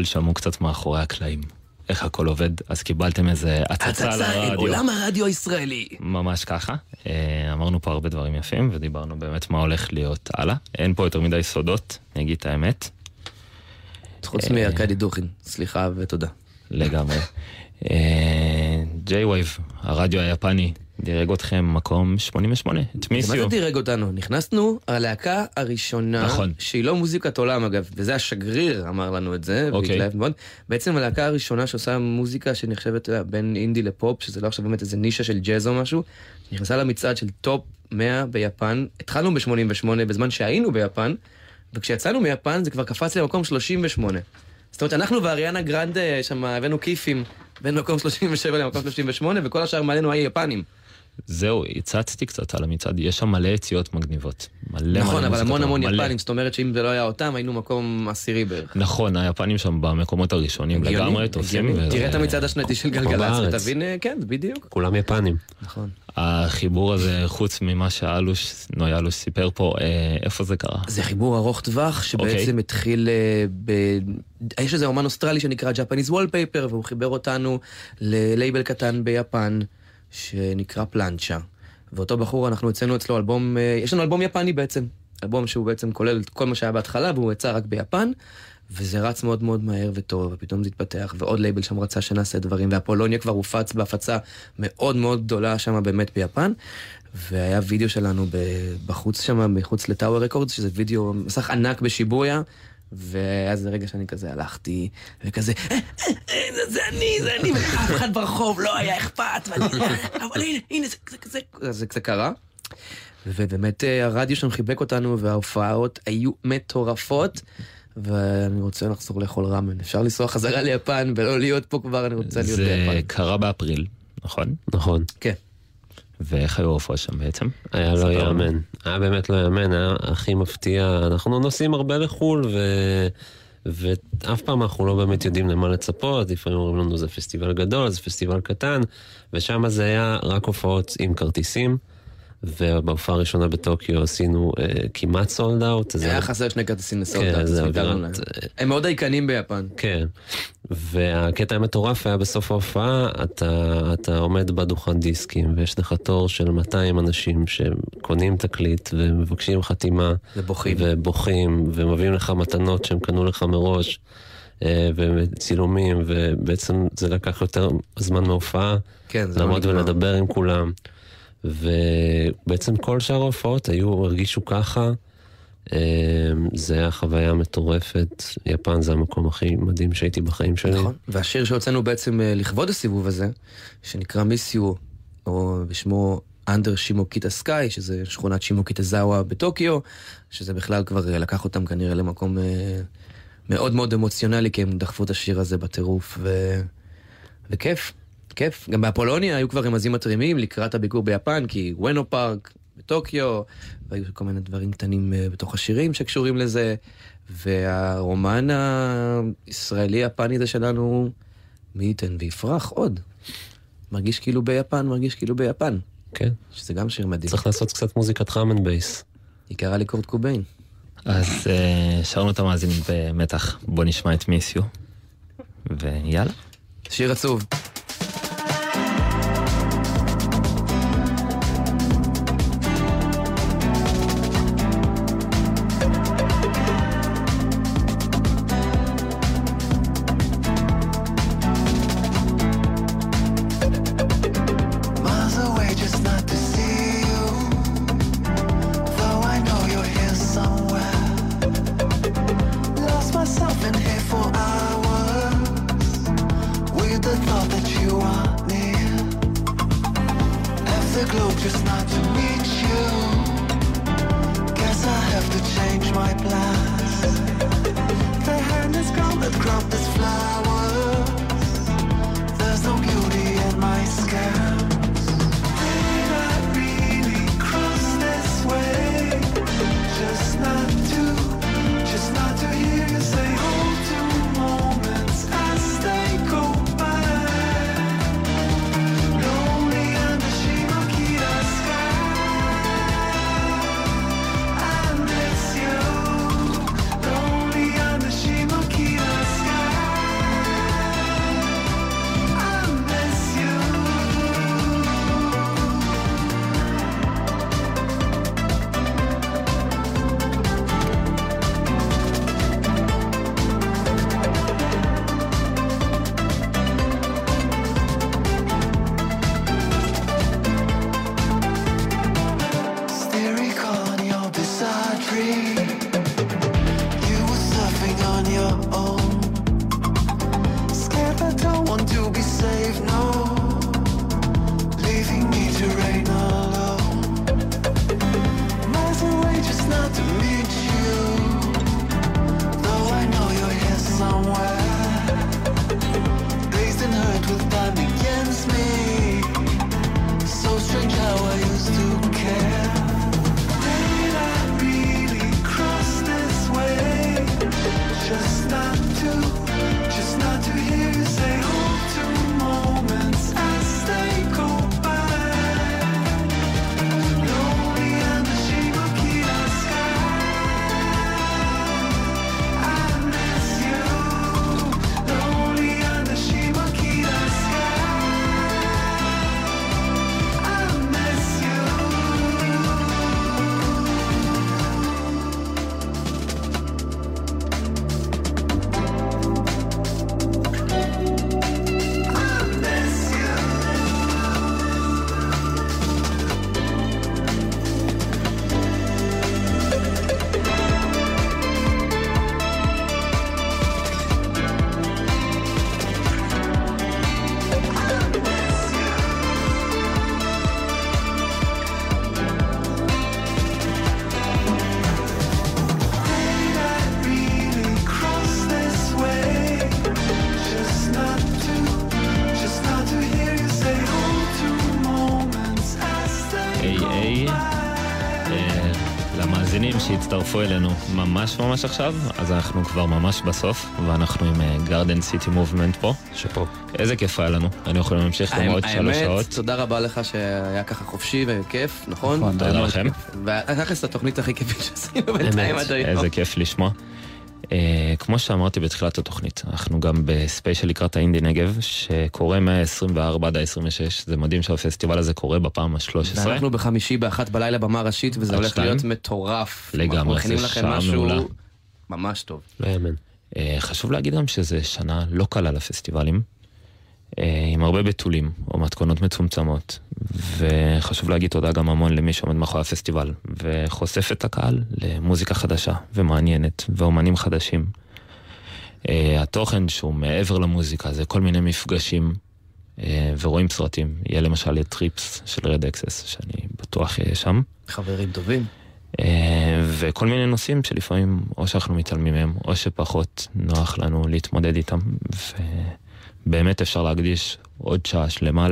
קודם כל, שמעו קצת מאחורי הקלעים. איך הכל עובד, אז קיבלתם איזה הצצה הצצה אל לרדיו. עולם הרדיו הישראלי. ממש ככה. אה, אמרנו פה הרבה דברים יפים, ודיברנו באמת מה הולך להיות הלאה. אין פה יותר מדי סודות, אני אגיד את האמת. חוץ אה. מארכדי דוכין, סליחה ותודה. לגמרי. J-Wave, הרדיו היפני, דירג אתכם מקום 88, את מה זה מיסיו. דירג אותנו? נכנסנו, הלהקה הראשונה, נכון. שהיא לא מוזיקת עולם אגב, וזה השגריר אמר לנו את זה, אוקיי. והתלהב מאוד. בעצם הלהקה הראשונה שעושה מוזיקה שנחשבת יודע, בין אינדי לפופ, שזה לא עכשיו באמת איזה נישה של ג'אז או משהו, נכנסה למצעד של top 100 ביפן, התחלנו ב-88 בזמן שהיינו ביפן, וכשיצאנו מיפן זה כבר קפץ למקום 38. זאת אומרת, אנחנו ואריאנה גרנדה שם הבאנו כיפים בין מקום 37 למקום 38, וכל השאר מעלינו היה יפנים. זהו, הצצתי קצת על המצעד, יש שם מלא יציאות מגניבות. מלא מלא נכון, אבל מוזיקה המון המון מלא. יפנים, זאת אומרת שאם זה לא היה אותם, היינו מקום עשירי בערך. נכון, היפנים שם במקומות הראשונים הגיוני, לגמרי תופסים. הגיוני. ו- תראה את המצעד השנתי של גלגלצ. ותבין, אה, כן, בדיוק. כולם יפנים. נכון. החיבור הזה, חוץ ממה שאלוש, נוי אלוש סיפר פה, אה, איפה זה קרה? זה חיבור ארוך טווח שבעצם אוקיי. התחיל אה, ב... יש איזה אומן אוסטרלי שנקרא Japanese Wallpaper והוא חיבר אותנו ללייבל קטן ביפן שנקרא פלנצ'ה. ואותו בחור אנחנו הוצאנו אצלו אלבום, אה, יש לנו אלבום יפני בעצם. אלבום שהוא בעצם כולל את כל מה שהיה בהתחלה והוא יצא רק ביפן. וזה רץ מאוד מאוד מהר וטוב, ופתאום זה התפתח, ועוד לייבל שם רצה שנעשה דברים, ו Apollonia כבר הופץ בהפצה מאוד מאוד גדולה שם באמת ביפן. והיה וידאו שלנו בחוץ שם, מחוץ ל Tower Records, שזה וידאו, מסך ענק בשיבויה, והיה איזה רגע שאני כזה הלכתי, וכזה, "אה, אה, אה, זה- זה אני, זה אני, ואף אחד ברחוב לא היה אכפת, ואני, אבל הנה, הנה, זה זה כזה, זה זה קרה. ובאמת הרדיו שם חיבק אותנו, וההופעות היו מטורפות. ואני רוצה לחזור לאכול ראמן. אפשר לנסוע חזרה ליפן ולא להיות פה כבר, אני רוצה להיות זה ביפן. קרה באפריל, נכון? נכון. כן. ואיך היו ההופעות שם בעצם? היה לא. יאמן. היה באמת לא יאמן, היה הכי מפתיע. אנחנו נוסעים הרבה לחו"ל, ו... ואף פעם אנחנו לא באמת יודעים למה לצפות, לפעמים אומרים לנו זה פסטיבל גדול, זה פסטיבל קטן, ושם זה היה רק הופעות עם כרטיסים, ובהופעה הראשונה בטוקיו עשינו אה, כמעט סולד אאוט. היה חסר שני כרטיסים לסולד כן, אאוט, זה אז ויתרנו אווירת-. הם מאוד דייקנים ביפן. כן, והקטע המטורף היה בסוף ההופעה, אתה, אתה עומד בדוכן דיסקים, ויש לך תור של 200 אנשים שקונים תקליט ומבקשים חתימה. ובוכים. ובוכים, ומביאים לך מתנות שהם קנו לך מראש, אה, וצילומים, ובעצם זה לקח יותר זמן מההופעה, כן, זה לא לעמוד נגמר. ולדבר עם כולם. ובעצם כל שאר ההופעות היו, הרגישו ככה. אה, זה היה חוויה מטורפת, יפן זה המקום הכי מדהים שהייתי בחיים שלי. נכון. והשיר שהוצאנו בעצם אה, לכבוד הסיבוב הזה, שנקרא מיס יו, או בשמו אנדר שימוקיטה סקאי, שזה שכונת שימוקיטה זאווה בטוקיו, שזה בכלל כבר אה, לקח אותם כנראה למקום אה, מאוד מאוד אמוציונלי, כי הם דחפו את השיר הזה בטירוף, ו... וכיף, כיף. גם באפולוניה היו כבר רמזים מתרימים לקראת הביקור ביפן, כי וונו פארק בטוקיו, והיו כל מיני דברים קטנים אה, בתוך השירים שקשורים לזה, והרומן הישראלי-יפני הזה שלנו, מי ייתן ויפרח עוד. מרגיש כאילו ביפן, מרגיש כאילו ביפן. כן. שזה גם שיר מדהים. צריך לעשות קצת מוזיקת ראמן בייס. היא קראה לי קורט קוביין. אז אה, שרנו את המאזינים במתח, בוא נשמע את מיסיו. ויאללה. שיר עצוב. ממש עכשיו, אז אנחנו כבר ממש בסוף, ואנחנו עם גרדן סיטי מובמנט פה. שפה. איזה כיף היה לנו, היינו יכולים להמשיך גם עוד שלוש האמת, שעות. תודה רבה לך שהיה ככה חופשי וכיף, נכון? נכון, תודה לכם. ותכלס התוכנית הכי כיפית שעשינו בינתיים עד היום. איזה כיף לשמוע. Uh, כמו שאמרתי בתחילת התוכנית, אנחנו גם בספיישל לקראת האינדי נגב, שקורה מה-24 עד ה-26, זה מדהים שהפסטיבל הזה קורה בפעם ה-13. ואנחנו בחמישי באחת בלילה במה ראשית, וזה הולך שתיים? להיות מטורף. לגמרי, אנחנו מכינים זה לכם שעה משהו מעולה. ממש טוב. לא יאמן. Uh, חשוב להגיד גם שזה שנה לא קלה לפסטיבלים, uh, עם הרבה בתולים, או מתכונות מצומצמות, וחשוב להגיד תודה גם המון למי שעומד מאחורי הפסטיבל, וחושף את הקהל למוזיקה חדשה ומעניינת, ואומנים חדשים. Uh, התוכן שהוא מעבר למוזיקה זה כל מיני מפגשים אה, ורואים סרטים. יהיה למשל את Trips של Red Axes, שאני בטוח יהיה שם. חברים טובים. אה, וכל מיני נושאים שלפעמים או שאנחנו מתעלמים מהם, או שפחות נוח לנו להתמודד איתם, ובאמת אפשר להקדיש עוד שעה שלמה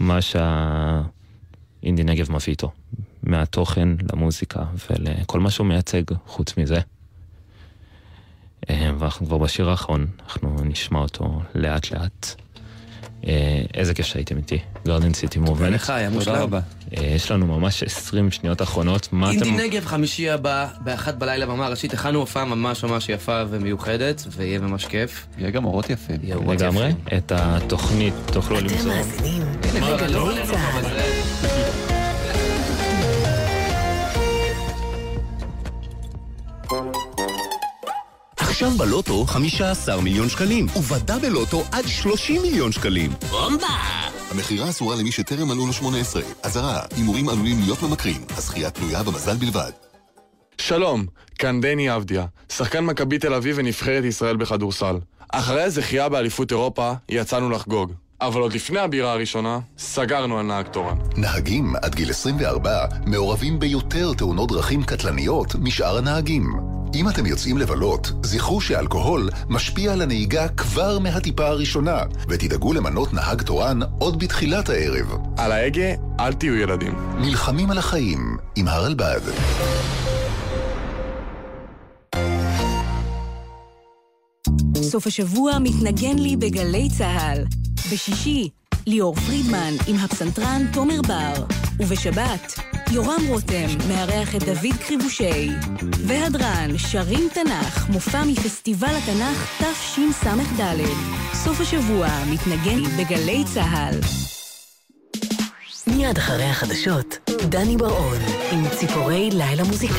למה שהאינדי נגב מביא איתו, מהתוכן למוזיקה ולכל מה שהוא מייצג חוץ מזה. אה, ואנחנו כבר בשיר האחרון, אנחנו נשמע אותו לאט לאט. אה, איזה כיף שהייתם איתי, גרדן סיטי מובנט. ולך היה תודה מושלם. רבה. אה, יש לנו ממש 20 שניות אחרונות, מה אינדי אתם... נגב חמישי הבא, באחת בלילה במה ראשית, הכנו הופעה ממש ממש יפה ומיוחדת, ויהיה ממש כיף. יהיה גם אורות יפים. יהיה אורות לגמרי. את התוכנית תוכלו אתם למצוא. מאזינים עכשיו בלוטו 15 מיליון שקלים, ובדאבל לוטו עד 30 מיליון שקלים. בומבה! המכירה אסורה למי שטרם מלאו לו 18. אזהרה, הימורים עלולים להיות ממכרים. הזכייה תלויה במזל בלבד. שלום, כאן דני אבדיה, שחקן מכבי תל אביב ונבחרת ישראל בכדורסל. אחרי הזכייה באליפות אירופה, יצאנו לחגוג. אבל עוד לפני הבירה הראשונה, סגרנו על נהג תורן. נהגים עד גיל 24 מעורבים ביותר תאונות דרכים קטלניות משאר הנהגים. אם אתם יוצאים לבלות, זכרו שאלכוהול משפיע על הנהיגה כבר מהטיפה הראשונה, ותדאגו למנות נהג תורן עוד בתחילת הערב. על ההגה, אל תהיו ילדים. נלחמים על החיים עם הרלב"ד. סוף השבוע מתנגן לי בגלי צהל. בשישי, ליאור פרידמן עם הפסנתרן תומר בר. ובשבת, יורם רותם מארח את דוד קריבושי. והדרן, שרים תנ"ך, מופע מפסטיבל התנ"ך תשס"ד. סוף השבוע מתנגן לי בגלי צהל. מיד אחרי החדשות, דני בר-און עם ציפורי לילה מוזיקלית.